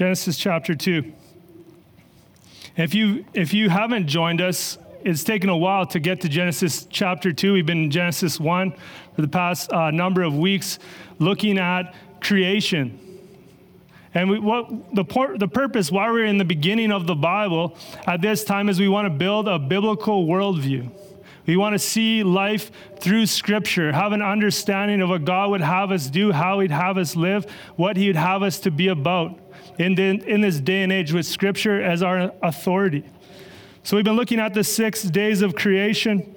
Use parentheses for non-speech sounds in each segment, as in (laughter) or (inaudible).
Genesis chapter 2. If you, if you haven't joined us, it's taken a while to get to Genesis chapter 2. We've been in Genesis 1 for the past uh, number of weeks looking at creation. And we, what the, por- the purpose why we're in the beginning of the Bible at this time is we want to build a biblical worldview. We want to see life through Scripture, have an understanding of what God would have us do, how He'd have us live, what He would have us to be about in, the, in this day and age with Scripture as our authority. So we've been looking at the six days of creation,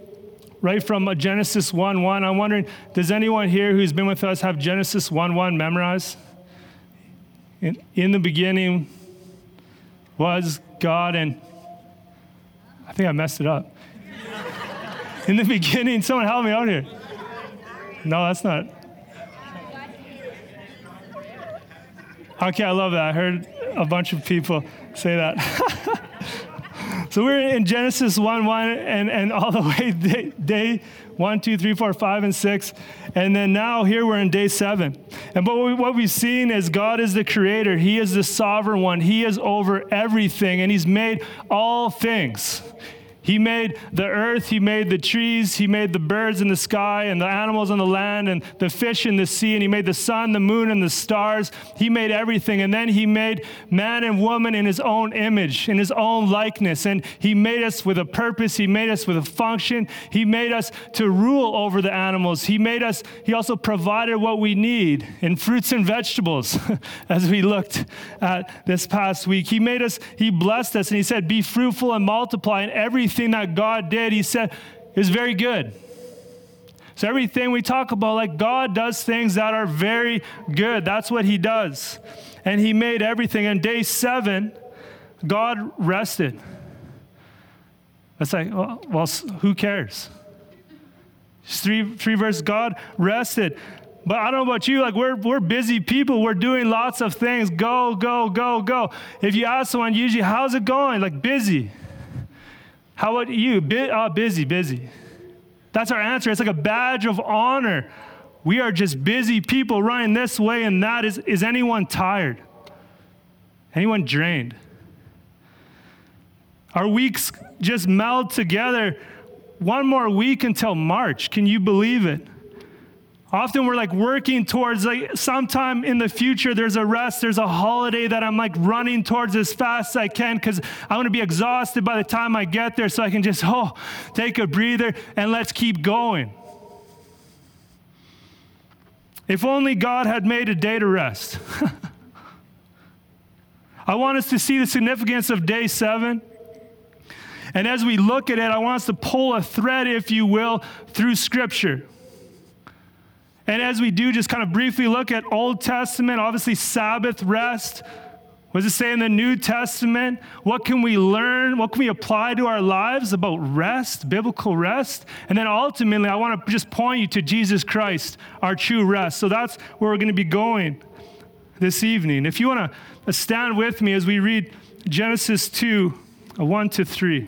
right from Genesis 1 1. I'm wondering, does anyone here who's been with us have Genesis 1 1 memorized? In, in the beginning was God, and I think I messed it up. (laughs) in the beginning, someone help me out here. No, that's not. Okay, I love that. I heard a bunch of people say that. (laughs) so we're in Genesis 1 1 and, and all the (laughs) way day, day 1, 2, 3, 4, 5, and 6. And then now here we're in day 7. And but what we've seen is God is the creator, He is the sovereign one, He is over everything, and He's made all things. He made the earth, He made the trees, He made the birds in the sky and the animals on the land and the fish in the sea, and He made the sun, the moon, and the stars. He made everything. And then He made man and woman in His own image, in His own likeness. And He made us with a purpose, He made us with a function. He made us to rule over the animals. He made us, He also provided what we need in fruits and vegetables, (laughs) as we looked at this past week. He made us, He blessed us, and He said, Be fruitful and multiply, and everything everything that God did, he said, is very good. So everything we talk about, like God does things that are very good. That's what he does. And he made everything. And day seven, God rested. It's like, well, well who cares? Three, three verses, God rested. But I don't know about you, like we're, we're busy people. We're doing lots of things. Go, go, go, go. If you ask someone, usually, how's it going? Like busy. How about you? uh, busy, busy. That's our answer. It's like a badge of honor. We are just busy people running this way and that. Is, is anyone tired? Anyone drained? Our weeks just meld together. One more week until March. Can you believe it? Often we're like working towards like sometime in the future there's a rest, there's a holiday that I'm like running towards as fast as I can because I want to be exhausted by the time I get there so I can just (laughs) oh take a breather and let's keep going. If only God had made a day to rest. (laughs) I want us to see the significance of day seven. And as we look at it, I want us to pull a thread, if you will, through Scripture. And as we do, just kind of briefly look at Old Testament, obviously Sabbath rest. What does it say in the New Testament? What can we learn? What can we apply to our lives about rest, biblical rest? And then ultimately, I want to just point you to Jesus Christ, our true rest. So that's where we're going to be going this evening. If you want to stand with me as we read Genesis 2 1 to 3.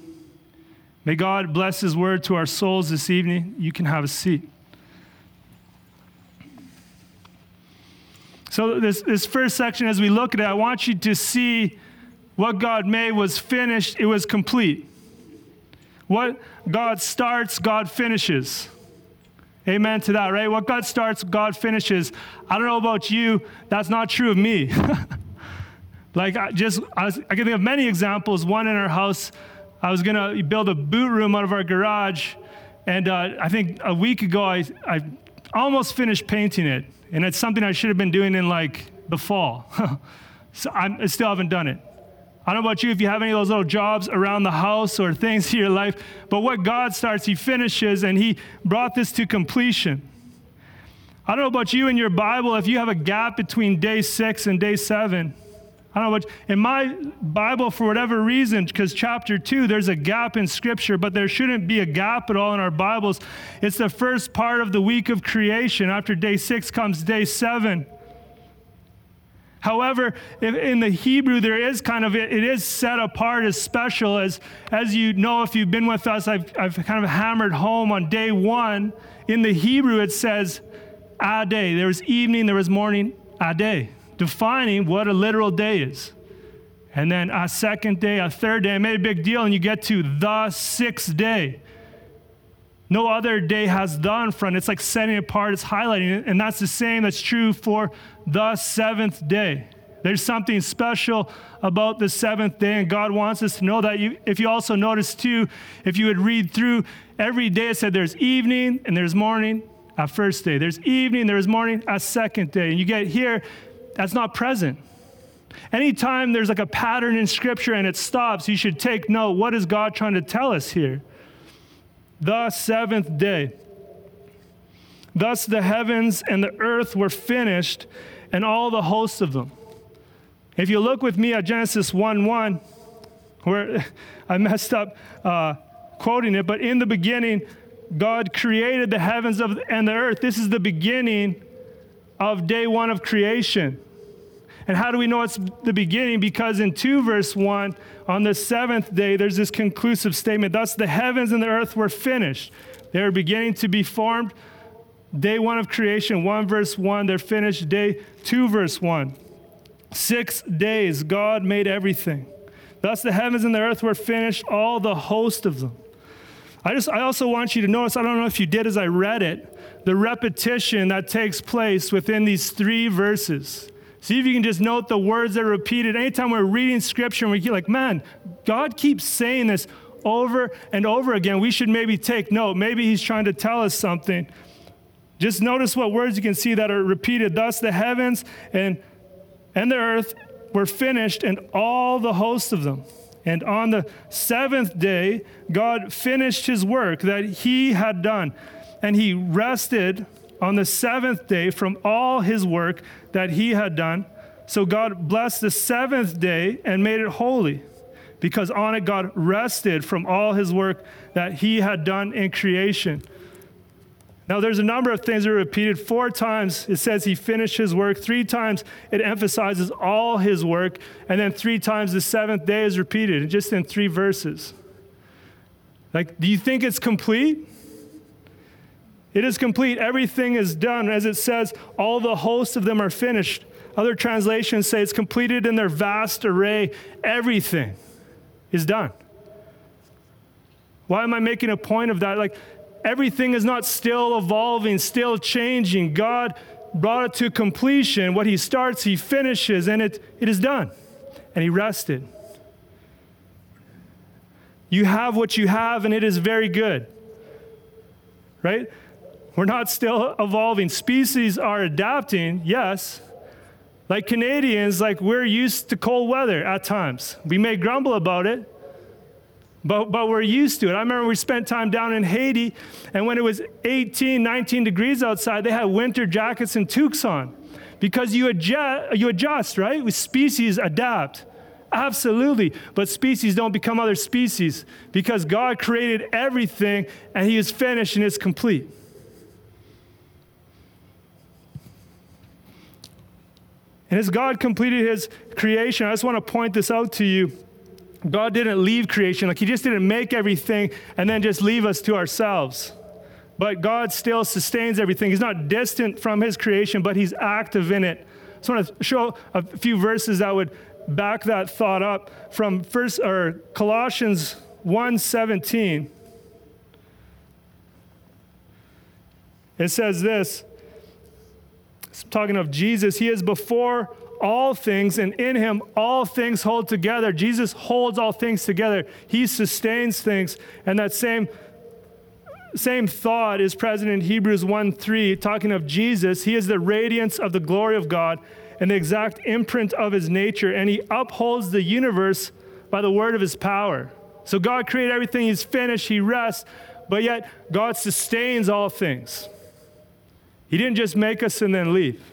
May God bless His word to our souls this evening. You can have a seat. So, this, this first section, as we look at it, I want you to see what God made was finished, it was complete. What God starts, God finishes. Amen to that, right? What God starts, God finishes. I don't know about you, that's not true of me. (laughs) like, I just, I, was, I can think of many examples. One in our house, I was going to build a boot room out of our garage. And uh, I think a week ago, I, I almost finished painting it. And it's something I should have been doing in like the fall. (laughs) so I'm, I still haven't done it. I don't know about you if you have any of those little jobs around the house or things (laughs) in your life, but what God starts, He finishes, and He brought this to completion. I don't know about you in your Bible if you have a gap between day six and day seven. I don't know what, in my Bible, for whatever reason, because chapter two, there's a gap in scripture, but there shouldn't be a gap at all in our Bibles. It's the first part of the week of creation. After day six comes day seven. However, in the Hebrew, there is kind of, it is set apart as special. As, as you know, if you've been with us, I've, I've kind of hammered home on day one. In the Hebrew, it says, a day. There was evening, there was morning, a day defining what a literal day is. And then a second day, a third day, made a big deal, and you get to the sixth day. No other day has the in front. It's like setting it apart, it's highlighting it. And that's the same that's true for the seventh day. There's something special about the seventh day, and God wants us to know that. You, if you also notice, too, if you would read through every day, it said there's evening and there's morning a first day. There's evening, there's morning a second day. And you get here, that's not present. Anytime there's like a pattern in scripture and it stops, you should take note. What is God trying to tell us here? The seventh day. Thus the heavens and the earth were finished, and all the hosts of them. If you look with me at Genesis 1 1, where (laughs) I messed up uh, quoting it, but in the beginning, God created the heavens of, and the earth. This is the beginning of day one of creation. And how do we know it's the beginning? Because in 2 verse 1, on the seventh day, there's this conclusive statement Thus the heavens and the earth were finished. They are beginning to be formed. Day one of creation, 1 verse 1, they're finished. Day 2 verse 1. Six days, God made everything. Thus the heavens and the earth were finished, all the host of them. I just I also want you to notice, I don't know if you did as I read it, the repetition that takes place within these three verses. See if you can just note the words that are repeated. Anytime we're reading scripture and we get like, man, God keeps saying this over and over again, we should maybe take note. Maybe he's trying to tell us something. Just notice what words you can see that are repeated. Thus the heavens and, and the earth were finished, and all the hosts of them. And on the seventh day, God finished his work that he had done and he rested on the seventh day from all his work that he had done. So God blessed the seventh day and made it holy, because on it God rested from all his work that he had done in creation. Now, there's a number of things that are repeated. Four times it says he finished his work. Three times it emphasizes all his work. And then three times the seventh day is repeated, just in three verses. Like, do you think it's complete? It is complete. Everything is done. As it says, all the hosts of them are finished. Other translations say it's completed in their vast array. Everything is done. Why am I making a point of that? Like, everything is not still evolving, still changing. God brought it to completion. What He starts, He finishes, and it, it is done. And He rested. You have what you have, and it is very good. Right? We're not still evolving. Species are adapting, yes. Like Canadians, like we're used to cold weather at times. We may grumble about it, but, but we're used to it. I remember we spent time down in Haiti, and when it was 18, 19 degrees outside, they had winter jackets and toques on because you adjust, you adjust right? Species adapt. Absolutely. But species don't become other species because God created everything and He is finished and is complete. And as God completed his creation, I just want to point this out to you. God didn't leave creation, like he just didn't make everything and then just leave us to ourselves. But God still sustains everything. He's not distant from his creation, but he's active in it. I just want to show a few verses that would back that thought up from first or Colossians 1:17. It says this, talking of Jesus, he is before all things, and in him all things hold together. Jesus holds all things together. He sustains things. And that same, same thought is present in Hebrews 1 3, talking of Jesus. He is the radiance of the glory of God and the exact imprint of his nature, and he upholds the universe by the word of his power. So God created everything, he's finished, he rests, but yet God sustains all things. He didn't just make us and then leave.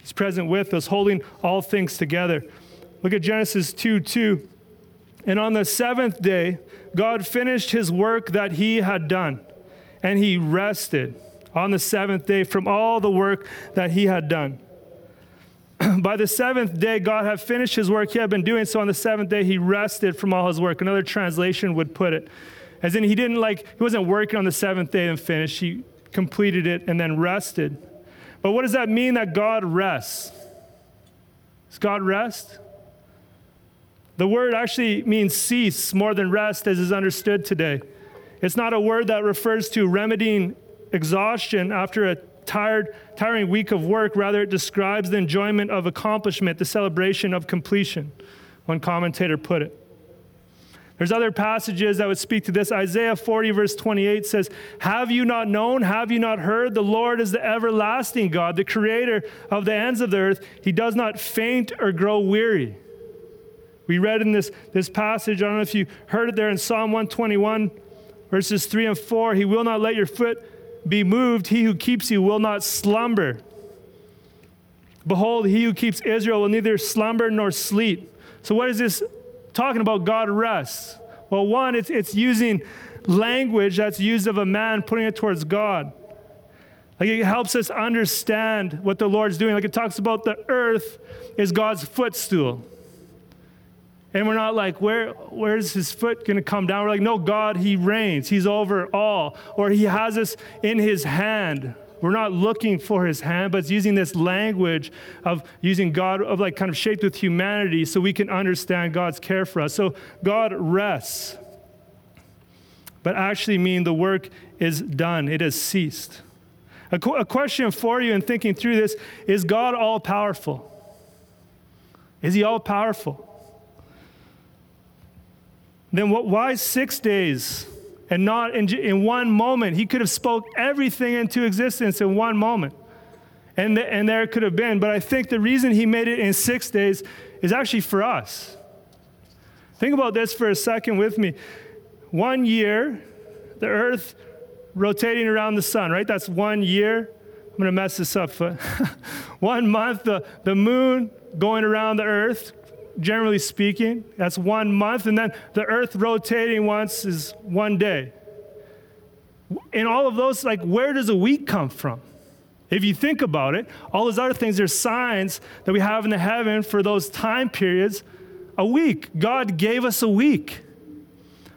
He's present with us, holding all things together. Look at Genesis 2 2. And on the seventh day, God finished his work that he had done, and he rested on the seventh day from all the work that he had done. (clears throat) By the seventh day, God had finished his work he had been doing, so on the seventh day, he rested from all his work. Another translation would put it as in he didn't like, he wasn't working on the seventh day and finished, he completed it and then rested. But what does that mean that God rests? Does God rest? The word actually means cease more than rest as is understood today. It's not a word that refers to remedying exhaustion after a tired, tiring week of work. Rather, it describes the enjoyment of accomplishment, the celebration of completion, one commentator put it. There's other passages that would speak to this. Isaiah 40, verse 28 says, Have you not known? Have you not heard? The Lord is the everlasting God, the creator of the ends of the earth. He does not faint or grow weary. We read in this, this passage, I don't know if you heard it there in Psalm 121, verses 3 and 4 He will not let your foot be moved. He who keeps you will not slumber. Behold, he who keeps Israel will neither slumber nor sleep. So, what is this talking about God rests? Well, one, it's, it's using language that's used of a man putting it towards God. Like it helps us understand what the Lord's doing. Like it talks about the earth is God's footstool. And we're not like, where, where's his foot going to come down? We're like, no, God, he reigns. He's over all. Or he has us in his hand. We're not looking for his hand, but it's using this language of using God, of like kind of shaped with humanity so we can understand God's care for us. So God rests, but actually mean the work is done, it has ceased. A, qu- a question for you in thinking through this is God all powerful? Is he all powerful? Then what, why six days? And not in, in one moment. He could have spoke everything into existence in one moment. And, the, and there it could have been. But I think the reason he made it in six days is actually for us. Think about this for a second with me. One year, the earth rotating around the sun, right? That's one year. I'm going to mess this up. But (laughs) one month, the, the moon going around the earth, generally speaking. That's one month. And then the earth rotating once is one day. In all of those, like, where does a week come from? If you think about it, all those other things are signs that we have in the heaven for those time periods. A week. God gave us a week.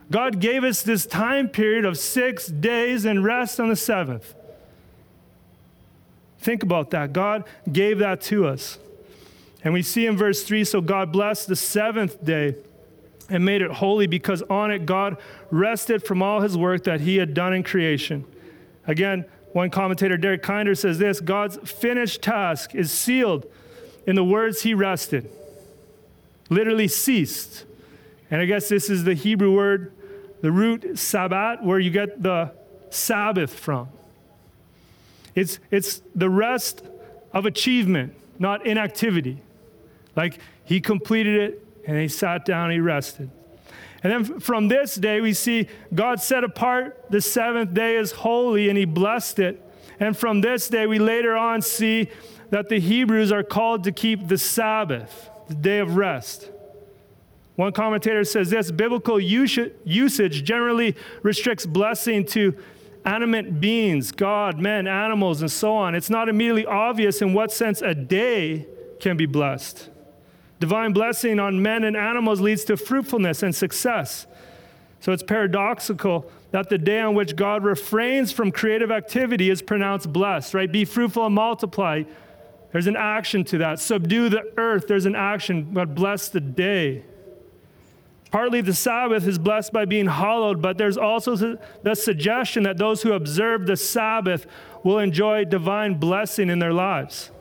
God gave us this time period of six days and rest on the seventh. Think about that. God gave that to us. And we see in verse 3 so God blessed the seventh day and made it holy because on it God rested from all his work that he had done in creation. Again, one commentator, Derek Kidner, says this God's finished task is sealed in the words he rested, literally ceased. And I guess this is the Hebrew word, the root sabbat, where you get the Sabbath from. It's, it's the rest of achievement, not inactivity. Like he completed it and he sat down, he rested. And then from this day, we see God set apart the seventh day as holy and he blessed it. And from this day, we later on see that the Hebrews are called to keep the Sabbath, the day of rest. One commentator says this biblical usage generally restricts blessing to animate beings, God, men, animals, and so on. It's not immediately obvious in what sense a day can be blessed. Divine blessing on men and animals leads to fruitfulness and success. So it's paradoxical that the day on which God refrains from creative activity is pronounced blessed, right? Be fruitful and multiply. There's an action to that. Subdue the earth, there's an action. God bless the day. Partly the Sabbath is blessed by being hallowed, but there's also the suggestion that those who observe the Sabbath will enjoy divine blessing in their lives.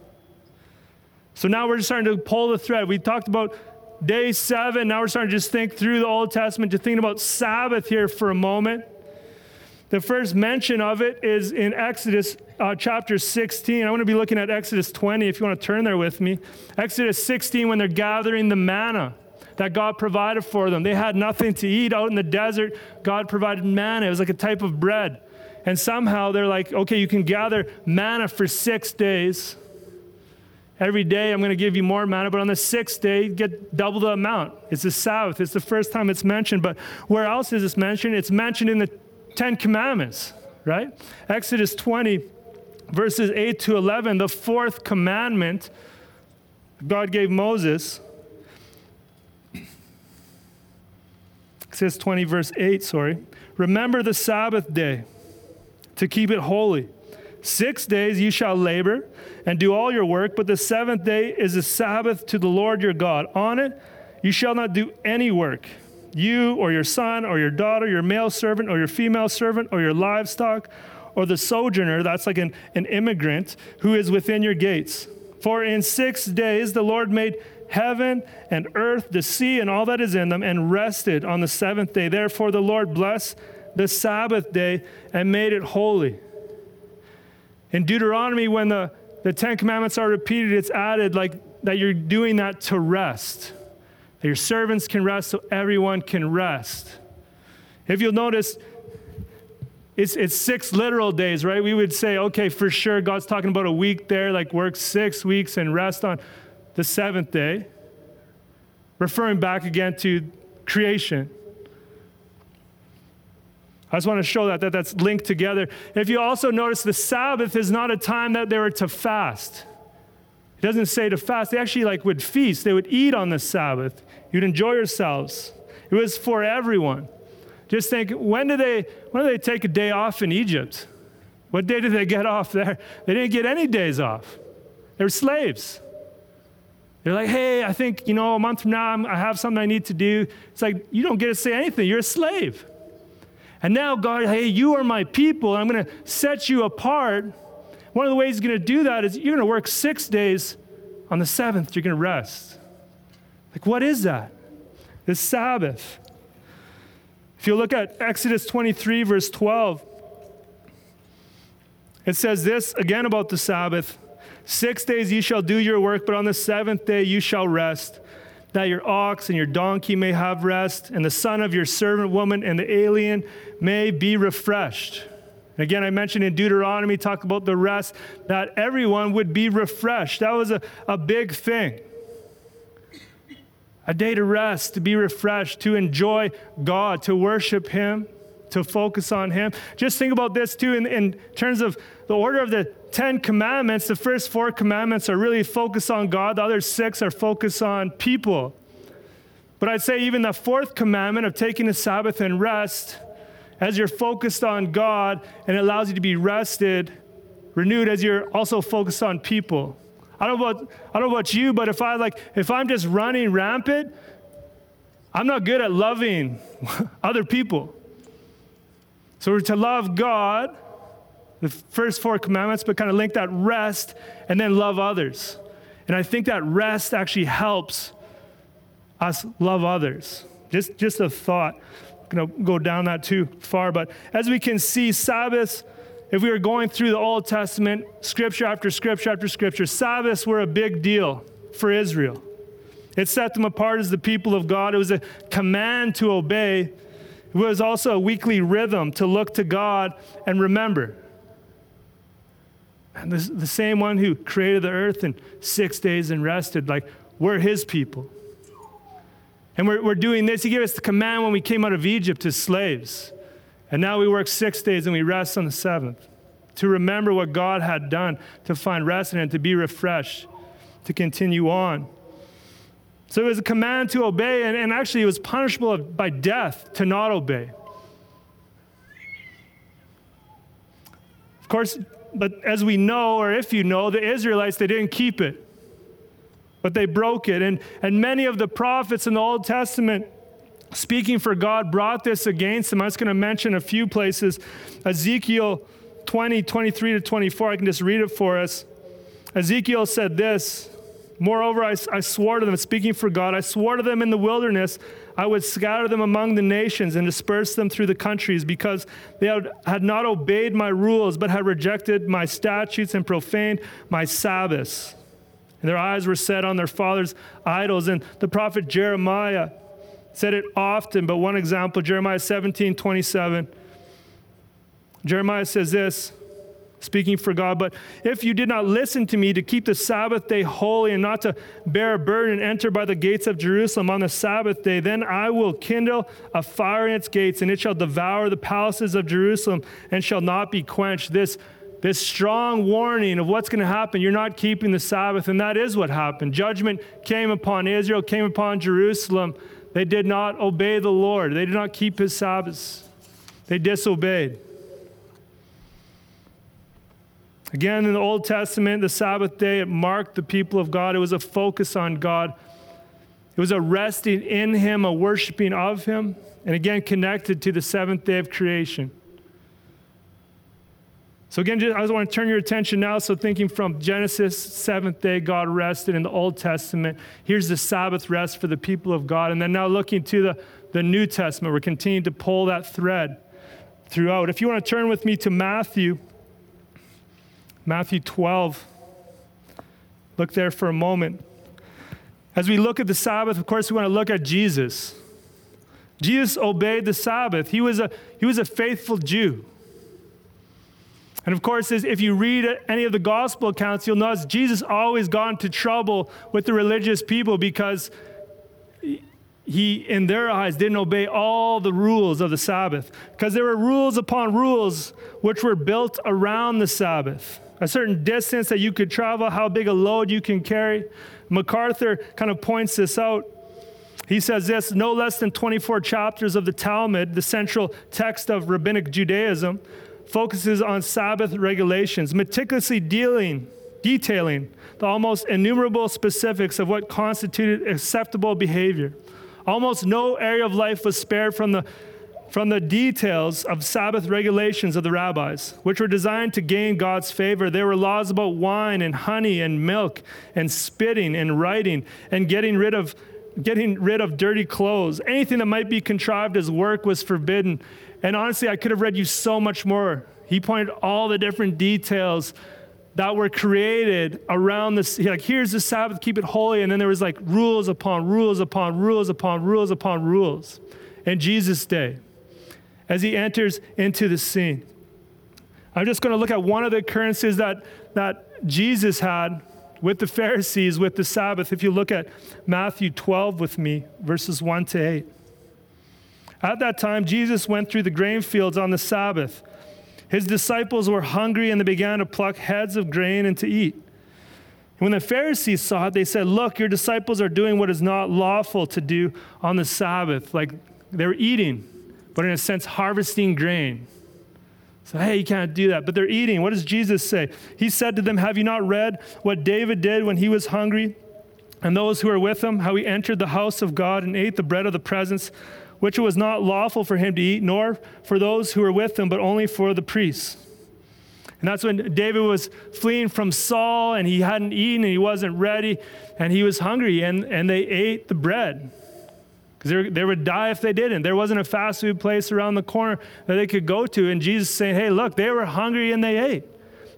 So now we're just starting to pull the thread. We talked about day seven. Now we're starting to just think through the Old Testament, to think about Sabbath here for a moment. The first mention of it is in Exodus uh, chapter 16. I want to be looking at Exodus 20 if you want to turn there with me. Exodus 16, when they're gathering the manna that God provided for them. They had nothing to eat out in the desert. God provided manna, it was like a type of bread. And somehow they're like, okay, you can gather manna for six days. Every day I'm going to give you more manna, but on the sixth day, get double the amount. It's the Sabbath. It's the first time it's mentioned. But where else is this mentioned? It's mentioned in the Ten Commandments, right? Exodus 20, verses 8 to 11, the fourth commandment God gave Moses. Exodus 20, verse 8, sorry. Remember the Sabbath day to keep it holy. Six days you shall labor and do all your work, but the seventh day is a Sabbath to the Lord your God. On it you shall not do any work. You or your son or your daughter, your male servant or your female servant or your livestock or the sojourner, that's like an, an immigrant, who is within your gates. For in six days the Lord made heaven and earth, the sea, and all that is in them, and rested on the seventh day. Therefore, the Lord blessed the Sabbath day and made it holy. In Deuteronomy, when the, the Ten Commandments are repeated, it's added like that you're doing that to rest. That your servants can rest so everyone can rest. If you'll notice, it's, it's six literal days, right? We would say, okay, for sure, God's talking about a week there, like work six weeks and rest on the seventh day, referring back again to creation. I just want to show that, that that's linked together. If you also notice, the Sabbath is not a time that they were to fast. It doesn't say to fast. They actually like would feast. They would eat on the Sabbath. You'd enjoy yourselves. It was for everyone. Just think, when did they when did they take a day off in Egypt? What day did they get off there? They didn't get any days off. They were slaves. They're like, hey, I think, you know, a month from now I'm, i have something I need to do. It's like, you don't get to say anything. You're a slave. And now, God, hey, you are my people, and I'm going to set you apart. One of the ways He's going to do that is you're going to work six days. On the seventh, you're going to rest. Like, what is that? The Sabbath. If you look at Exodus 23, verse 12, it says this again about the Sabbath Six days you shall do your work, but on the seventh day you shall rest, that your ox and your donkey may have rest, and the son of your servant woman and the alien may be refreshed. Again, I mentioned in Deuteronomy, talk about the rest, that everyone would be refreshed. That was a, a big thing. A day to rest, to be refreshed, to enjoy God, to worship Him, to focus on Him. Just think about this too in, in terms of the order of the Ten Commandments, the first four commandments are really focused on God, the other six are focused on people. But I'd say even the fourth commandment of taking the Sabbath and rest, as you're focused on God and it allows you to be rested, renewed as you're also focused on people. I don't know about, I don't know about you, but if I like if I'm just running rampant, I'm not good at loving (laughs) other people. So we're to love God the first four commandments, but kind of link that rest and then love others. And I think that rest actually helps us love others. Just, just a thought. I'm to go down that too far, but as we can see, Sabbaths, if we were going through the Old Testament, scripture after scripture after scripture, Sabbaths were a big deal for Israel. It set them apart as the people of God. It was a command to obey. It was also a weekly rhythm to look to God and remember. And this, the same one who created the earth in six days and rested, like, we're his people. And we're, we're doing this. He gave us the command when we came out of Egypt as slaves. And now we work six days and we rest on the seventh to remember what God had done, to find rest in it, to be refreshed, to continue on. So it was a command to obey, and, and actually it was punishable by death to not obey. Of course, but as we know, or if you know, the Israelites, they didn't keep it, but they broke it. And, and many of the prophets in the Old Testament, speaking for God, brought this against them. I was going to mention a few places. Ezekiel 20, 23 to 24, I can just read it for us. Ezekiel said this Moreover, I, I swore to them, speaking for God, I swore to them in the wilderness I would scatter them among the nations and disperse them through the countries because they had, had not obeyed my rules, but had rejected my statutes and profaned my Sabbaths. And their eyes were set on their father's idols. And the prophet Jeremiah said it often, but one example Jeremiah 17 27. Jeremiah says this speaking for God. But if you did not listen to me to keep the Sabbath day holy and not to bear a burden and enter by the gates of Jerusalem on the Sabbath day, then I will kindle a fire in its gates, and it shall devour the palaces of Jerusalem and shall not be quenched. This this strong warning of what's going to happen. You're not keeping the Sabbath, and that is what happened. Judgment came upon Israel, came upon Jerusalem. They did not obey the Lord, they did not keep his Sabbaths, they disobeyed. Again, in the Old Testament, the Sabbath day, it marked the people of God. It was a focus on God. It was a resting in Him, a worshiping of Him, and again, connected to the seventh day of creation. So, again, I just want to turn your attention now. So, thinking from Genesis, seventh day, God rested in the Old Testament. Here's the Sabbath rest for the people of God. And then now looking to the, the New Testament, we're continuing to pull that thread throughout. If you want to turn with me to Matthew, Matthew 12, look there for a moment. As we look at the Sabbath, of course, we want to look at Jesus. Jesus obeyed the Sabbath, he was a, he was a faithful Jew. And of course, if you read any of the gospel accounts, you'll notice Jesus always got into trouble with the religious people because he, in their eyes, didn't obey all the rules of the Sabbath. Because there were rules upon rules which were built around the Sabbath. A certain distance that you could travel, how big a load you can carry. MacArthur kind of points this out. He says this no less than 24 chapters of the Talmud, the central text of rabbinic Judaism, focuses on Sabbath regulations, meticulously dealing, detailing the almost innumerable specifics of what constituted acceptable behavior. Almost no area of life was spared from the, from the details of Sabbath regulations of the rabbis, which were designed to gain God's favor. There were laws about wine and honey and milk and spitting and writing and getting rid of getting rid of dirty clothes. Anything that might be contrived as work was forbidden. And honestly, I could have read you so much more. He pointed all the different details that were created around this. Like, here's the Sabbath, keep it holy. And then there was like rules upon rules upon rules upon rules upon rules in Jesus' day as he enters into the scene. I'm just going to look at one of the occurrences that, that Jesus had with the Pharisees with the Sabbath. If you look at Matthew 12 with me, verses 1 to 8. At that time, Jesus went through the grain fields on the Sabbath. His disciples were hungry and they began to pluck heads of grain and to eat. When the Pharisees saw it, they said, Look, your disciples are doing what is not lawful to do on the Sabbath. Like they're eating, but in a sense, harvesting grain. So, hey, you can't do that. But they're eating. What does Jesus say? He said to them, Have you not read what David did when he was hungry? And those who were with him, how he entered the house of God and ate the bread of the presence which it was not lawful for him to eat, nor for those who were with him, but only for the priests. And that's when David was fleeing from Saul and he hadn't eaten and he wasn't ready and he was hungry and, and they ate the bread. Because they would die if they didn't. There wasn't a fast food place around the corner that they could go to. And Jesus saying, hey, look, they were hungry and they ate.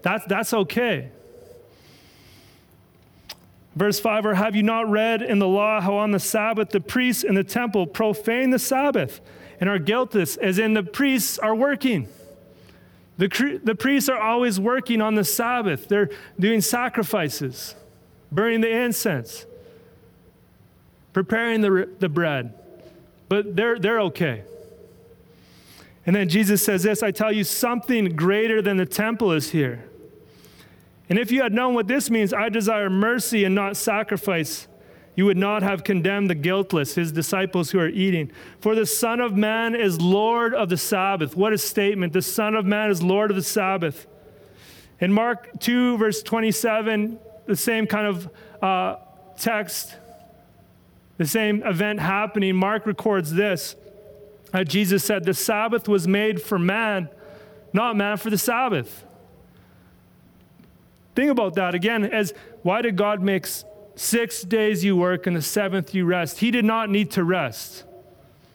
That's, that's okay. Verse 5 Or have you not read in the law how on the Sabbath the priests in the temple profane the Sabbath and are guiltless, as in the priests are working? The, the priests are always working on the Sabbath. They're doing sacrifices, burning the incense, preparing the, the bread. But they're, they're okay. And then Jesus says this I tell you, something greater than the temple is here. And if you had known what this means, I desire mercy and not sacrifice, you would not have condemned the guiltless, his disciples who are eating. For the Son of Man is Lord of the Sabbath. What a statement! The Son of Man is Lord of the Sabbath. In Mark 2, verse 27, the same kind of uh, text, the same event happening, Mark records this. Uh, Jesus said, The Sabbath was made for man, not man for the Sabbath. Think about that again as why did God make six days you work and the seventh you rest? He did not need to rest.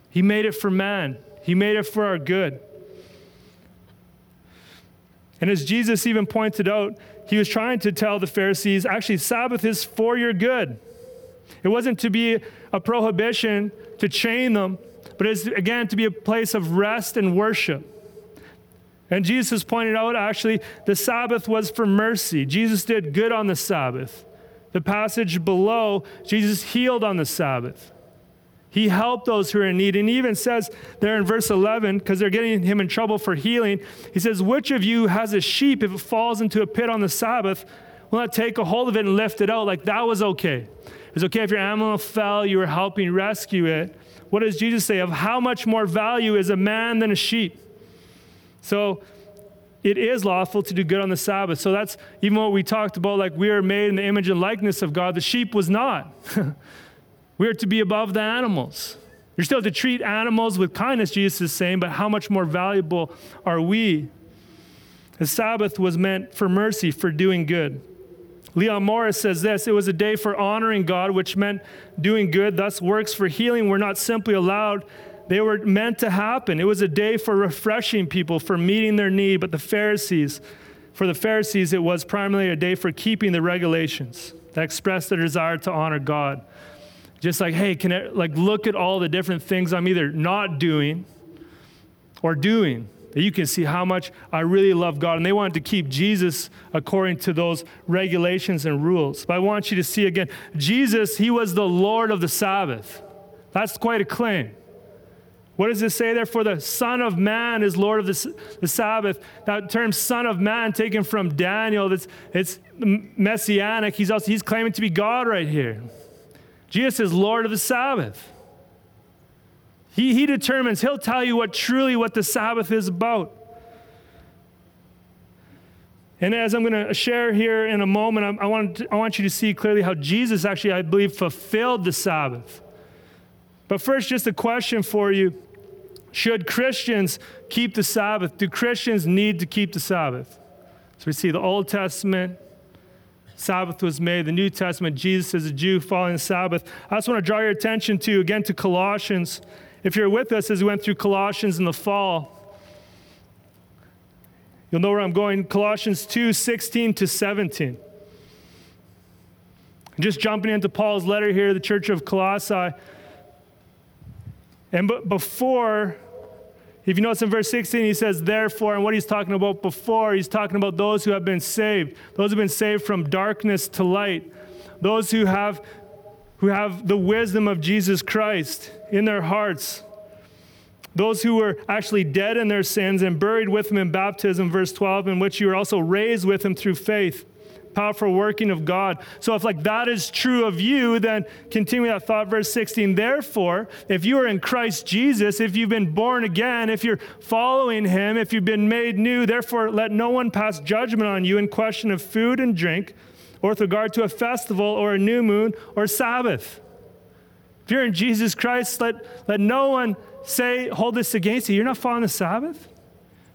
He made it for man, He made it for our good. And as Jesus even pointed out, he was trying to tell the Pharisees actually, Sabbath is for your good. It wasn't to be a prohibition to chain them, but it's again to be a place of rest and worship. And Jesus pointed out actually the Sabbath was for mercy. Jesus did good on the Sabbath. The passage below, Jesus healed on the Sabbath. He helped those who are in need. And he even says there in verse 11, because they're getting him in trouble for healing, he says, Which of you has a sheep if it falls into a pit on the Sabbath? Will not take a hold of it and lift it out? Like that was okay. It's okay if your animal fell, you were helping rescue it. What does Jesus say? Of how much more value is a man than a sheep? So it is lawful to do good on the Sabbath. So that's even what we talked about, like we are made in the image and likeness of God. The sheep was not. (laughs) we are to be above the animals. You're still to treat animals with kindness, Jesus is saying, but how much more valuable are we? The Sabbath was meant for mercy, for doing good. Leon Morris says this it was a day for honoring God, which meant doing good. Thus, works for healing were not simply allowed, they were meant to happen. It was a day for refreshing people, for meeting their need. But the Pharisees, for the Pharisees, it was primarily a day for keeping the regulations that expressed their desire to honor God. Just like, hey, can I, like look at all the different things I'm either not doing or doing. That you can see how much I really love God. And they wanted to keep Jesus according to those regulations and rules. But I want you to see again, Jesus, he was the Lord of the Sabbath. That's quite a claim. What does it say there? For the Son of Man is Lord of the, the Sabbath. That term Son of Man taken from Daniel, it's messianic. He's also he's claiming to be God right here. Jesus is Lord of the Sabbath. He, he determines, he'll tell you what truly what the Sabbath is about. And as I'm going to share here in a moment, I, I, want, I want you to see clearly how Jesus actually, I believe, fulfilled the Sabbath. But first, just a question for you should Christians keep the Sabbath? Do Christians need to keep the Sabbath? So we see the Old Testament, Sabbath was made. The New Testament, Jesus is a Jew following the Sabbath. I just want to draw your attention to, again, to Colossians. If you're with us as we went through Colossians in the fall, you'll know where I'm going. Colossians 2 16 to 17. Just jumping into Paul's letter here the church of Colossae. And b- before, if you notice in verse 16, he says, therefore, and what he's talking about before, he's talking about those who have been saved, those who have been saved from darkness to light, those who have, who have the wisdom of Jesus Christ in their hearts. Those who were actually dead in their sins and buried with him in baptism, verse 12, in which you were also raised with him through faith powerful working of God. So if like that is true of you, then continue that thought, verse 16. Therefore, if you are in Christ Jesus, if you've been born again, if you're following him, if you've been made new, therefore let no one pass judgment on you in question of food and drink, or with regard to a festival or a new moon or Sabbath. If you're in Jesus Christ, let, let no one say, hold this against you. You're not following the Sabbath?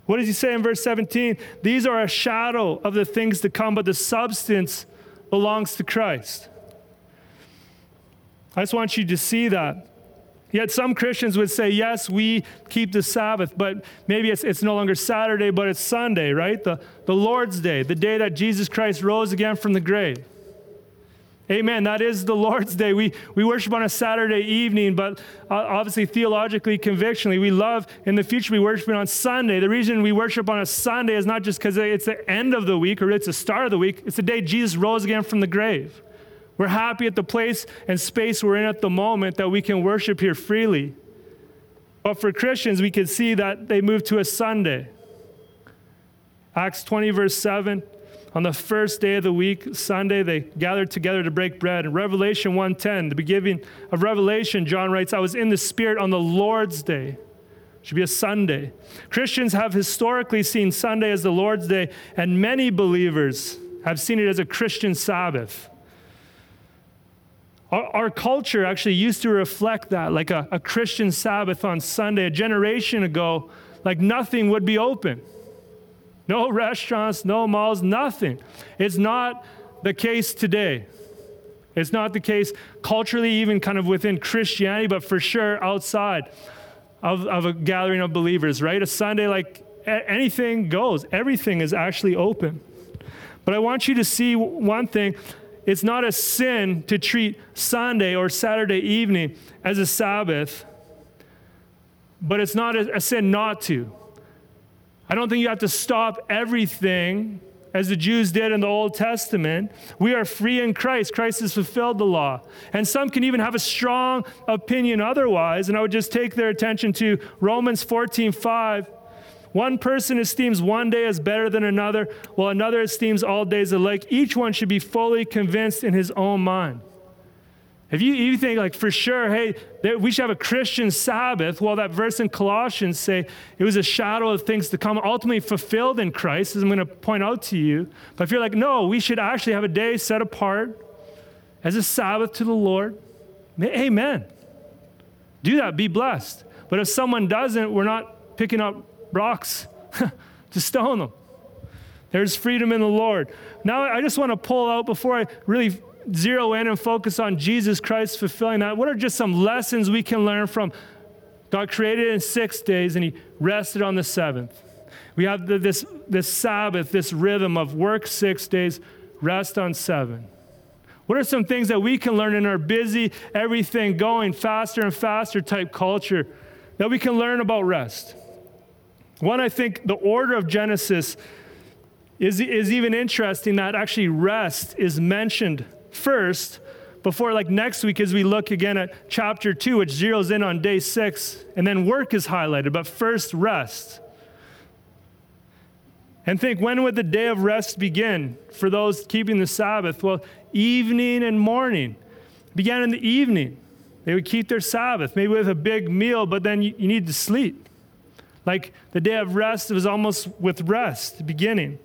What does he say in verse 17? These are a shadow of the things to come, but the substance belongs to Christ. I just want you to see that. Yet some Christians would say, yes, we keep the Sabbath, but maybe it's, it's no longer Saturday, but it's Sunday, right? The, the Lord's Day, the day that Jesus Christ rose again from the grave. Amen. That is the Lord's Day. We, we worship on a Saturday evening, but uh, obviously, theologically, convictionally, we love in the future we worship on Sunday. The reason we worship on a Sunday is not just because it's the end of the week or it's the start of the week, it's the day Jesus rose again from the grave. We're happy at the place and space we're in at the moment that we can worship here freely. But for Christians, we can see that they moved to a Sunday. Acts 20, verse 7. On the first day of the week, Sunday, they gathered together to break bread. In Revelation 1:10, the beginning of Revelation, John writes, I was in the Spirit on the Lord's day. It should be a Sunday. Christians have historically seen Sunday as the Lord's day, and many believers have seen it as a Christian Sabbath. Our, our culture actually used to reflect that, like a, a Christian Sabbath on Sunday. A generation ago, like nothing would be open. No (laughs) restaurants, no malls, nothing. It's not the case today. It's not the case culturally, even kind of within Christianity, but for sure outside of, of a gathering of believers, right? A Sunday, like anything goes, everything is actually open. But I want you to see one thing it's not a sin to treat Sunday or Saturday evening as a Sabbath, but it's not a, a sin not to. I don't think you have to stop everything as the Jews did in the Old Testament. We are free in Christ. Christ has fulfilled the law. And some can even have a strong opinion otherwise. And I would just take their attention to Romans 14 5. One person esteems one day as better than another, while another esteems all days alike. Each one should be fully convinced in his own mind. If you, you think like for sure, hey, we should have a Christian Sabbath, well, that verse in Colossians say it was a shadow of things to come, ultimately fulfilled in Christ, as I'm going to point out to you. But if you're like, no, we should actually have a day set apart as a Sabbath to the Lord, amen. Do that, be blessed. But if someone doesn't, we're not picking up rocks (laughs) to stone them. There's freedom in the Lord. Now, I just want to pull out before I really zero in and focus on Jesus Christ fulfilling that, what are just some lessons we can learn from God created in six days and He rested on the seventh? We have the, this, this Sabbath, this rhythm of work six days, rest on seven. What are some things that we can learn in our busy, everything going faster and faster type culture that we can learn about rest? One, I think the order of Genesis is, is even interesting that actually rest is mentioned first before like next week as we look again at chapter 2 which zeroes in on day 6 and then work is highlighted but first rest. And think when would the day of rest begin for those keeping the sabbath? Well evening and morning. Began in the evening. They would keep their sabbath. Maybe with a big meal but then you, you need to sleep like the day of rest it was almost with rest beginning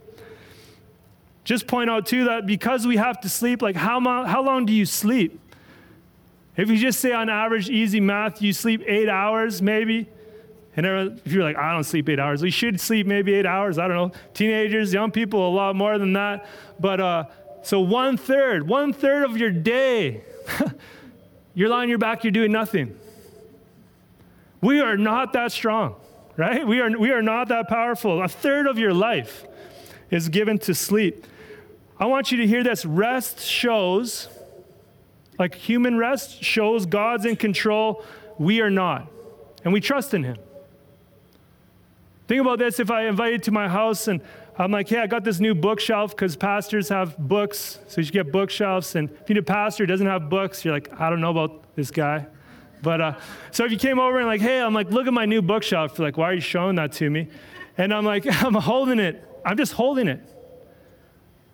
just point out too that because we have to sleep, like how, mo- how long do you sleep? If you just say on average, easy math, you sleep eight hours maybe. And if you're like, I don't sleep eight hours, we should sleep maybe eight hours. I don't know. Teenagers, young people, a lot more than that. But uh, so one third, one third of your day, (laughs) you're lying on your back, you're doing nothing. We are not that strong, right? We are, we are not that powerful. A third of your life is given to sleep. I want you to hear this. Rest shows, like human rest shows God's in control. We are not. And we trust in Him. Think about this if I invite you to my house and I'm like, hey, I got this new bookshelf because pastors have books, so you should get bookshelves. And if you need a pastor who doesn't have books, you're like, I don't know about this guy. But uh, so if you came over and like, hey, I'm like, look at my new bookshelf. Like, why are you showing that to me? And I'm like, (laughs) I'm holding it. I'm just holding it.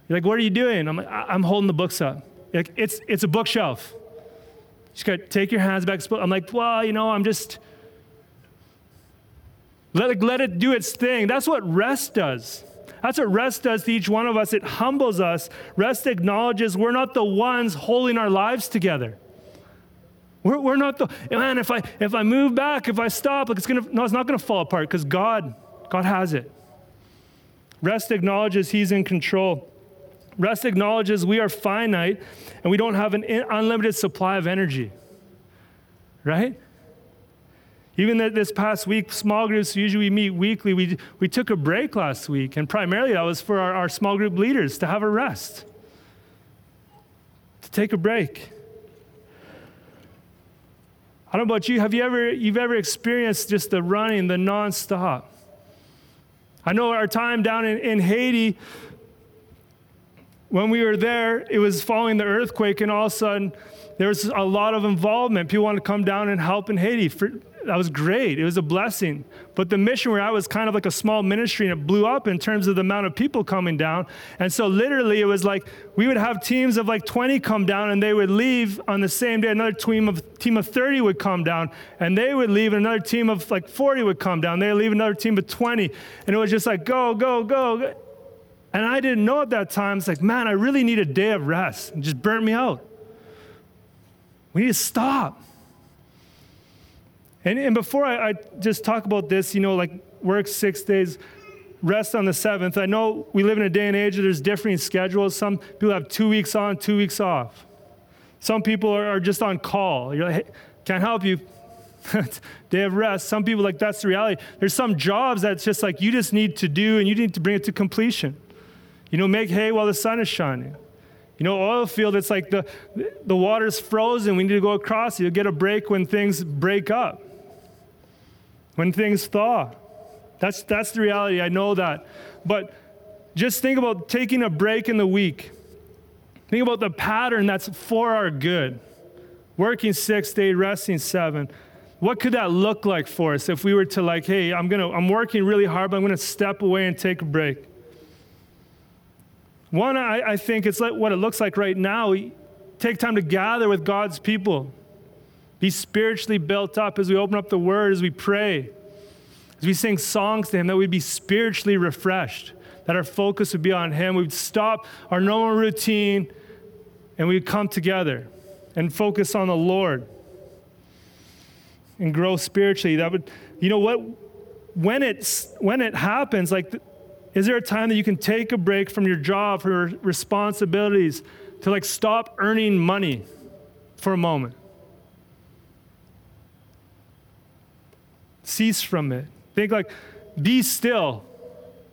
You're like, what are you doing? I'm like, I'm holding the books up. Like, it's, it's a bookshelf. You just got take your hands back. I'm like, well, you know, I'm just, let it, let it do its thing. That's what rest does. That's what rest does to each one of us. It humbles us. Rest acknowledges we're not the ones holding our lives together. We're, we're not the, man, if I, if I move back, if I stop, like it's gonna, no, it's not gonna fall apart because God, God has it. Rest acknowledges He's in control. Rest acknowledges we are finite and we don't have an unlimited supply of energy. Right? Even this past week, small groups usually meet weekly. We, we took a break last week, and primarily that was for our, our small group leaders to have a rest, to take a break. I don't know about you. Have you ever you've ever experienced just the running, the nonstop? I know our time down in, in Haiti, when we were there, it was following the earthquake, and all of a sudden, there was a lot of involvement. People wanted to come down and help in Haiti. For, that was great. It was a blessing. But the mission where I was kind of like a small ministry, and it blew up in terms of the amount of people coming down. And so, literally, it was like we would have teams of like 20 come down, and they would leave on the same day. Another team of team of 30 would come down, and they would leave, and another team of like 40 would come down. They would leave another team of 20, and it was just like go, go, go. And I didn't know at that time. It's like, man, I really need a day of rest. It just burnt me out. We need to stop. And, and before I, I just talk about this, you know, like work six days, rest on the seventh. I know we live in a day and age where there's differing schedules. Some people have two weeks on, two weeks off. Some people are, are just on call. You're like, hey, can't help you. (laughs) day of rest. Some people like that's the reality. There's some jobs that's just like you just need to do and you need to bring it to completion. You know, make hay while the sun is shining. You know, oil field, it's like the, the water's frozen. We need to go across. You'll get a break when things break up, when things thaw. That's, that's the reality. I know that. But just think about taking a break in the week. Think about the pattern that's for our good. Working six days, resting seven. What could that look like for us if we were to like, hey, I'm gonna, I'm working really hard, but I'm gonna step away and take a break? One, I, I think it's like what it looks like right now. Take time to gather with God's people. Be spiritually built up as we open up the word, as we pray, as we sing songs to Him, that we'd be spiritually refreshed, that our focus would be on Him. We'd stop our normal routine and we'd come together and focus on the Lord and grow spiritually. That would, you know what? When it's when it happens, like, is there a time that you can take a break from your job, from your responsibilities, to like stop earning money for a moment? Cease from it. Think like, be still.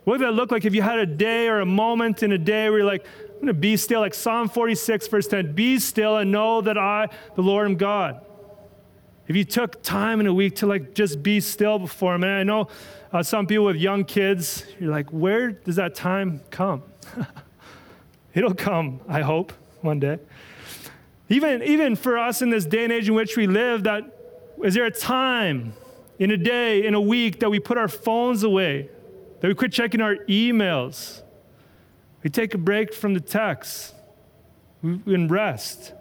What would that look like if you had a day or a moment in a day where you're like, I'm going to be still, like Psalm 46, verse 10 Be still and know that I, the Lord, am God. If you took time in a week to like just be still before Him, and I know uh, some people with young kids, you're like, where does that time come? (laughs) It'll come, I hope, one day. Even, even for us in this day and age in which we live, that is there a time in a day, in a week, that we put our phones away, that we quit checking our emails, we take a break from the texts, we, we rest.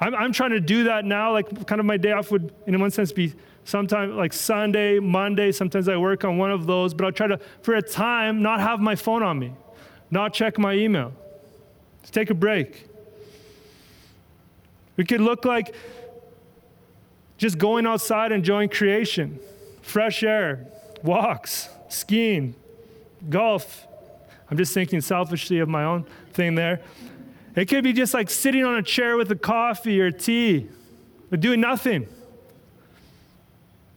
I'm, I'm trying to do that now. Like, kind of my day off would, in one sense, be sometime like Sunday, Monday. Sometimes I work on one of those, but I'll try to, for a time, not have my phone on me, not check my email. Just take a break. We could look like just going outside, enjoying creation, fresh air, walks, skiing, golf. I'm just thinking selfishly of my own thing there. It could be just like sitting on a chair with a coffee or tea, but doing nothing. It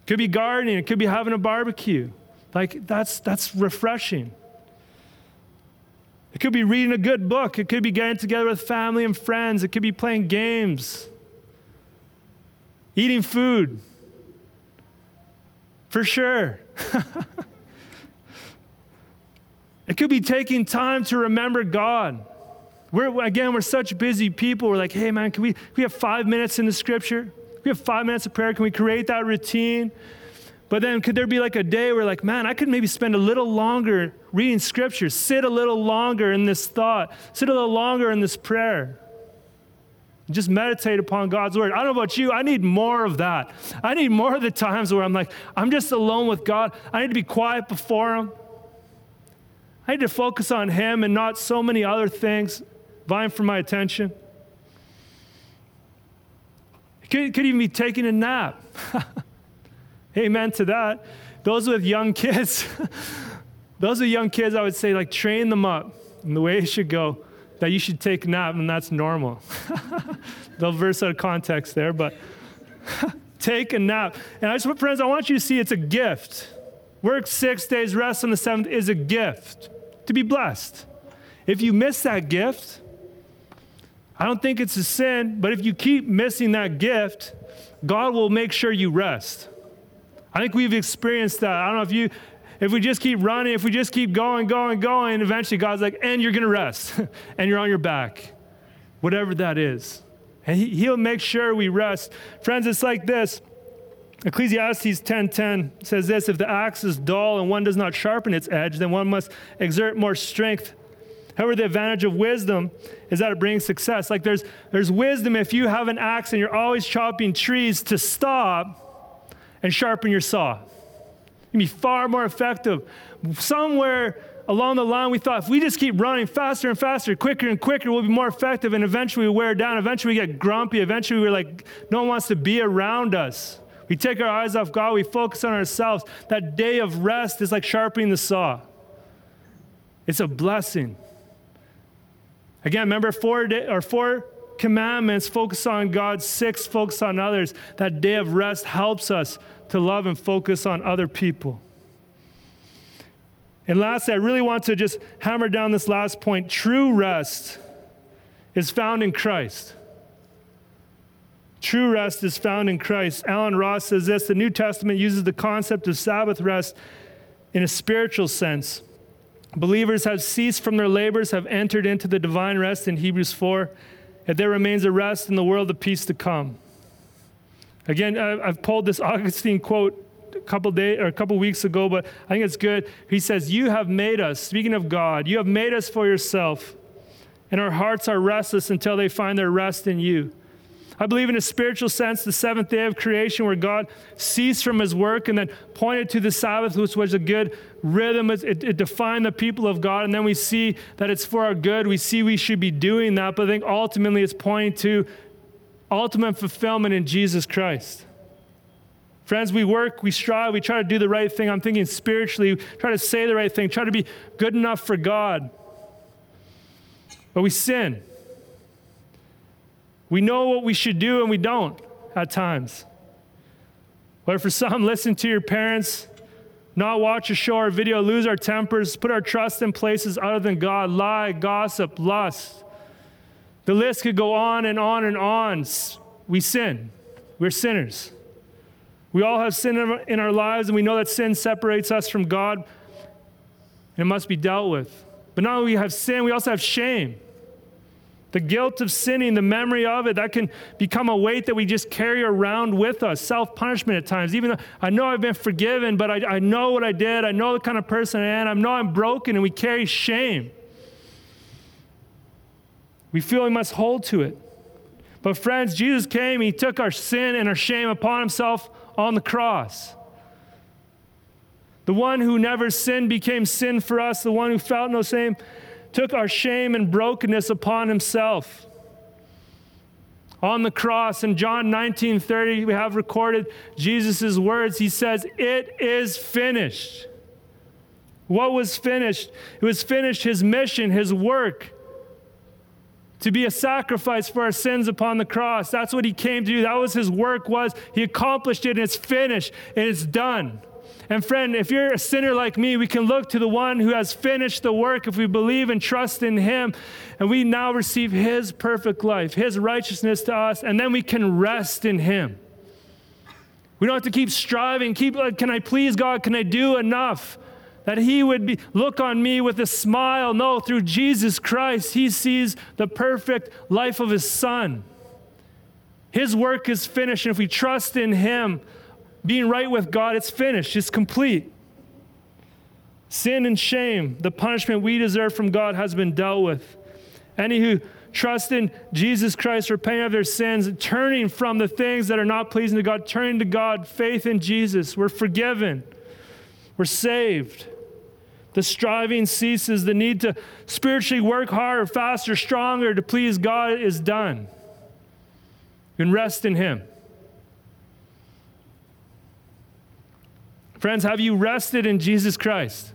could be gardening, it could be having a barbecue. Like that's that's refreshing. It could be reading a good book. It could be getting together with family and friends. It could be playing games, eating food. For sure. (laughs) it could be taking time to remember God. We're, again, we're such busy people. We're like, hey, man, can we, can we have five minutes in the scripture? Can we have five minutes of prayer? Can we create that routine? But then could there be like a day where, like, man, I could maybe spend a little longer reading scripture, sit a little longer in this thought, sit a little longer in this prayer? Just meditate upon God's word. I don't know about you, I need more of that. I need more of the times where I'm like, I'm just alone with God. I need to be quiet before Him. I need to focus on Him and not so many other things vying for my attention. Could, could even be taking a nap. (laughs) Amen to that. Those with young kids, (laughs) those with young kids, I would say, like, train them up in the way it should go, that you should take a nap, and that's normal. (laughs) They'll verse out of context there, but (laughs) take a nap. And I just, friends, I want you to see it's a gift. Work six days, rest on the seventh is a gift to be blessed. If you miss that gift, I don't think it's a sin, but if you keep missing that gift, God will make sure you rest. I think we've experienced that. I don't know if you, if we just keep running, if we just keep going, going, going, eventually God's like, and you're going to rest, (laughs) and you're on your back, whatever that is. And he, He'll make sure we rest. Friends, it's like this. Ecclesiastes 10:10 says this, if the axe is dull and one does not sharpen its edge, then one must exert more strength However, the advantage of wisdom is that it brings success. Like there's, there's wisdom if you have an axe and you're always chopping trees to stop and sharpen your saw. Can be far more effective. Somewhere along the line, we thought if we just keep running faster and faster, quicker and quicker, we'll be more effective. And eventually we wear down. Eventually we get grumpy. Eventually we're like, no one wants to be around us. We take our eyes off God. We focus on ourselves. That day of rest is like sharpening the saw. It's a blessing. Again, remember four, day, or four commandments focus on God, six focus on others. That day of rest helps us to love and focus on other people. And lastly, I really want to just hammer down this last point. True rest is found in Christ. True rest is found in Christ. Allen Ross says this the New Testament uses the concept of Sabbath rest in a spiritual sense. Believers have ceased from their labors, have entered into the divine rest in Hebrews 4, and there remains a rest in the world of peace to come. Again, I've pulled this (laughs) Augustine quote a couple days or a couple weeks ago, but I think it's good. He says, "You have made us, speaking of God, you have made us for yourself, and our hearts are restless until they find their rest in you." I believe in a spiritual sense, the seventh day of creation, where God ceased from his work and then pointed to the Sabbath, which was a good rhythm. It, it, defined the people of God. And then we see that it's for our good. We see we should be doing that. But I think ultimately it's pointing to ultimate fulfillment in Jesus Christ. Friends, we work, we strive, we try to do the right thing. I'm thinking spiritually, try to say the right thing, try to be good enough for God. But we sin. We know what we should do and we don't at times. But for some, (laughs) listen to your parents, not watch a show or video, lose our tempers, put our trust in places other than God, lie, gossip, lust. The list could go on and on and on. We sin. We're sinners. We all have sin in our lives, and we know that sin separates us from God, and it must be dealt with. But not only we have sin, we also have shame. The guilt of sinning, the memory of it, that can become a weight that we just carry around with us. Self punishment at times. Even though I know I've been forgiven, but I, I know what I did. I know the kind of person I am. I know I'm broken, and we carry shame. We feel we must hold to it. But, friends, Jesus came, He took our sin and our shame upon Himself on the cross. The one who never sinned became sin for us, the one who felt no shame took our shame and brokenness upon himself. On the cross in John 19 30, we have recorded Jesus' words. He says, It is finished. What was finished? It was finished his mission, his work to be a sacrifice for our sins upon the cross. That's what he came to do. That was his work was. He accomplished it and it's finished and it's done. And friend, if you're a sinner like me, we can look to the one who has finished the work if we believe and trust in him. And we now receive his perfect life, his righteousness to us, and then we can rest in him. We don't have to keep striving, keep like, can I please God? Can I do enough? That he would be look on me with a smile. No, through Jesus Christ, he sees the perfect life of his son. His work is finished, and if we trust in him, being right with God, it's finished, it's complete. Sin and shame, the punishment we deserve from God, has been dealt with. Any who trust in Jesus Christ, repenting of their sins, turning from the things that are not pleasing to God, turning to God, faith in Jesus, we're forgiven, we're saved. The striving ceases, the need to spiritually work harder, faster, stronger to please God is done. You can rest in Him. Friends, have you rested in Jesus Christ?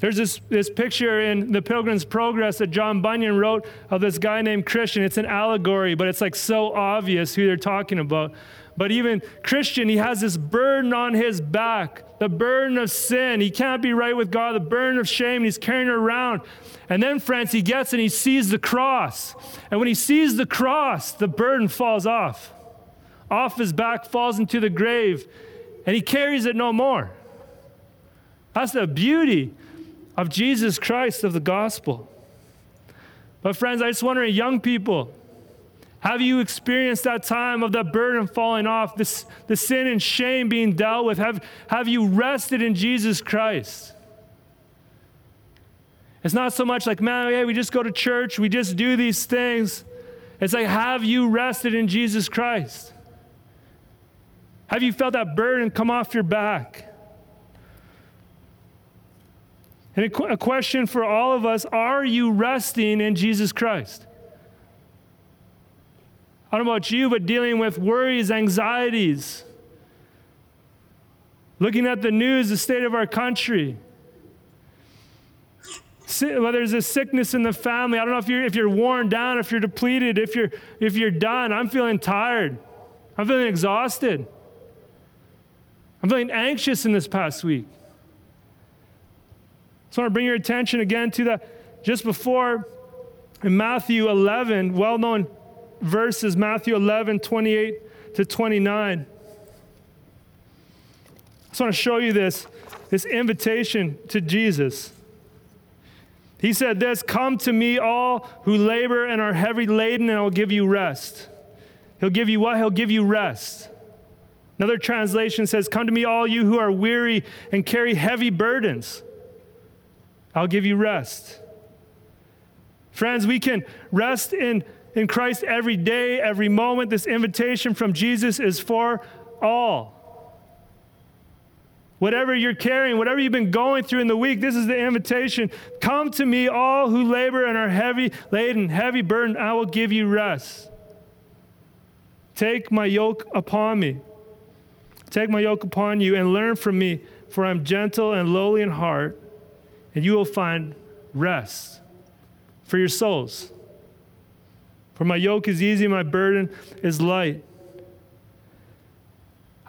There's this, this picture in the Pilgrim's Progress that John Bunyan wrote of this guy named Christian. It's an allegory, but it's like so obvious who they're talking about. But even Christian, he has this burden on his back the burden of sin. He can't be right with God, the burden of shame, and he's carrying it around. And then, friends, he gets and he sees the cross. And when he sees the cross, the burden falls off off his back, falls into the grave, and he carries it no more. That's the beauty of Jesus Christ, of the gospel. But, friends, I just wonder, young people, have you experienced that time of that burden falling off, this, the sin and shame being dealt with? Have, have you rested in Jesus Christ? It's not so much like, man, yeah, we just go to church, we just do these things. It's like, have you rested in Jesus Christ? Have you felt that burden come off your back? And a, question for all of us are you resting in Jesus Christ? I don't know about you, but dealing with worries, anxieties, looking at the news, the state of our country, whether there's a sickness in the family. I don't know if you're, if you're worn down, if you're depleted, if you're, if you're done. I'm feeling tired. I'm feeling exhausted. I'm feeling anxious in this past week. I want to bring your attention again to the just before in Matthew 11, well known verses, Matthew 11, 28 to 29. I just want to show you this, this invitation to Jesus. He said this Come to me, all who labor and are heavy laden, and I will give you rest. He'll give you what? He'll give you rest. Another translation says, Come to me, all you who are weary and carry heavy burdens. I'll give you rest. Friends, we can rest in, in Christ every day, every moment. This invitation from Jesus is for all. Whatever you're carrying, whatever you've been going through in the week, this is the invitation. Come to me, all who labor and are heavy laden, heavy burdened, I will give you rest. Take my yoke upon me. Take my yoke upon you and learn from me, for I'm gentle and lowly in heart, and you will find rest for your souls. For my yoke is easy, my burden is light.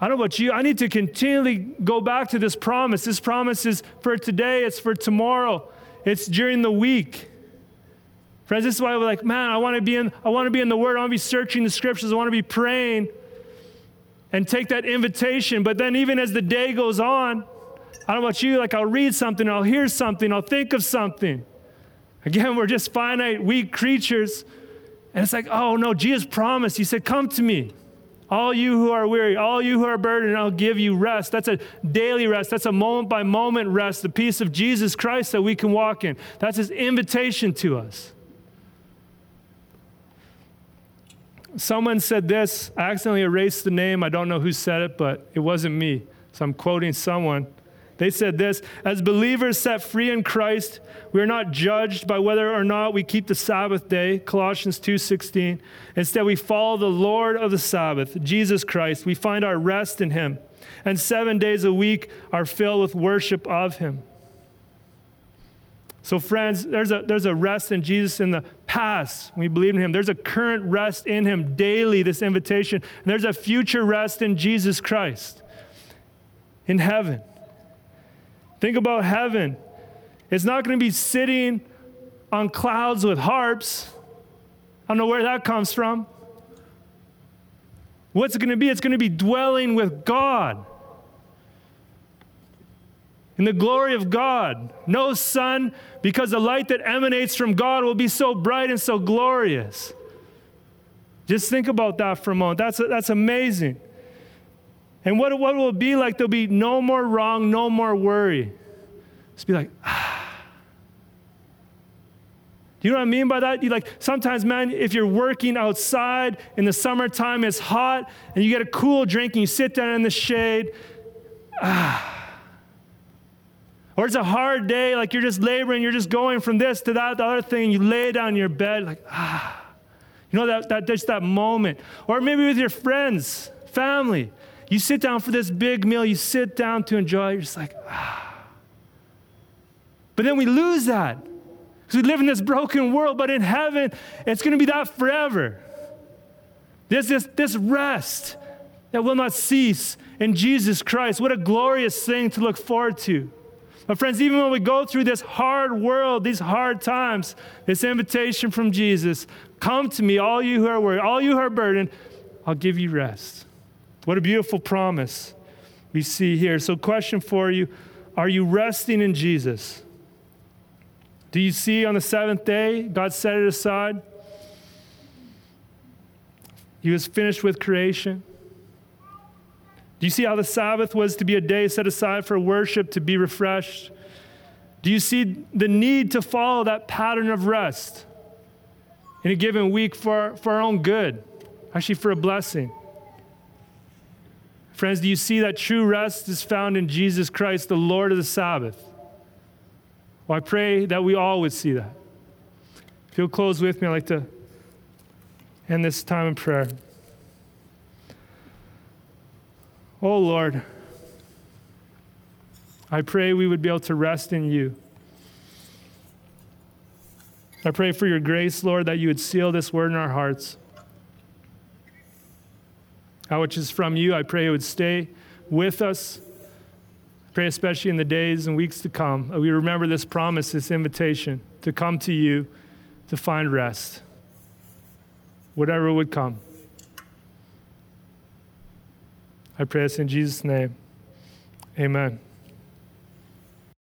I don't know about you. I need to continually go back to this promise. This promise is for today, it's for tomorrow, it's during the week. Friends, this is why we're like, man, I want to be in, I want to be in the Word. I want to be searching the scriptures. I want to be praying and take that invitation. But then even as the day goes on, I don't know about you, like I'll read something, I'll hear something, I'll think of something. Again, we're just finite, weak creatures. And it's like, oh no, Jesus promised. He said, Come to me. All you who are weary, all you who are burdened, I'll give you rest. That's a daily rest. That's a moment by moment rest, the peace of Jesus Christ that we can walk in. That's his invitation to us. Someone said this. I accidentally erased the name. I don't know who said it, but it wasn't me. So I'm quoting someone. They said this As believers set free in Christ, we are not judged by whether or not we keep the Sabbath day, Colossians 2:16. Instead, we follow the Lord of the Sabbath, Jesus Christ. We find our rest in him. And 7 days a week are filled with worship of him. So, friends, there's a, there's a rest in Jesus in the past. We believe in him. There's a current rest in him daily, this invitation. And there's a future rest in Jesus Christ in heaven. Think about heaven. It's not going to be sitting on clouds with harps. I don't know where that comes from. What's it going to be? It's going to be dwelling with God. In the glory of God. No sun, because the light that emanates from God will be so bright and so glorious. Just think about that for a moment. That's, that's amazing. And what, what will it be like? There'll be no more wrong, no more worry. Just be like, ah. Do you know what I mean by that? You like sometimes, man, if you're working outside in the summertime, it's hot, and you get a cool drink and you sit down in the shade. Ah. Or it's a hard day, like you're just laboring, you're just going from this to that, the other thing, and you lay down in your bed, like, ah. You know, that, that just that moment. Or maybe with your friends, family. You sit down for this big meal, you sit down to enjoy, you're just like, ah. But then we lose that. Because we live in this broken world, but in heaven, it's going to be that forever. There's this, this rest that will not cease in Jesus Christ. What a glorious thing to look forward to. But, friends, even when we go through this hard world, these hard times, this invitation from Jesus come to me, all you who are worried, all you who are burdened, I'll give you rest. What a beautiful promise we see here. So, question for you Are you resting in Jesus? Do you see on the seventh day, God set it aside? He was finished with creation. Do you see how the Sabbath was to be a day set aside for worship, to be refreshed? Do you see the need to follow that pattern of rest in a given week for, for our own good, actually for a blessing? Friends, do you see that true rest is found in Jesus Christ, the Lord of the Sabbath? Well, I pray that we all would see that. If you'll close with me, I'd like to end this time in prayer. Oh Lord, I pray we would be able to rest in you. I pray for your grace, Lord, that you would seal this word in our hearts. How which is from you, I pray it would stay with us Pray especially in the days and weeks to come, we remember this promise, this invitation to come to you to find rest, whatever would come. I pray this in Jesus' name. Amen.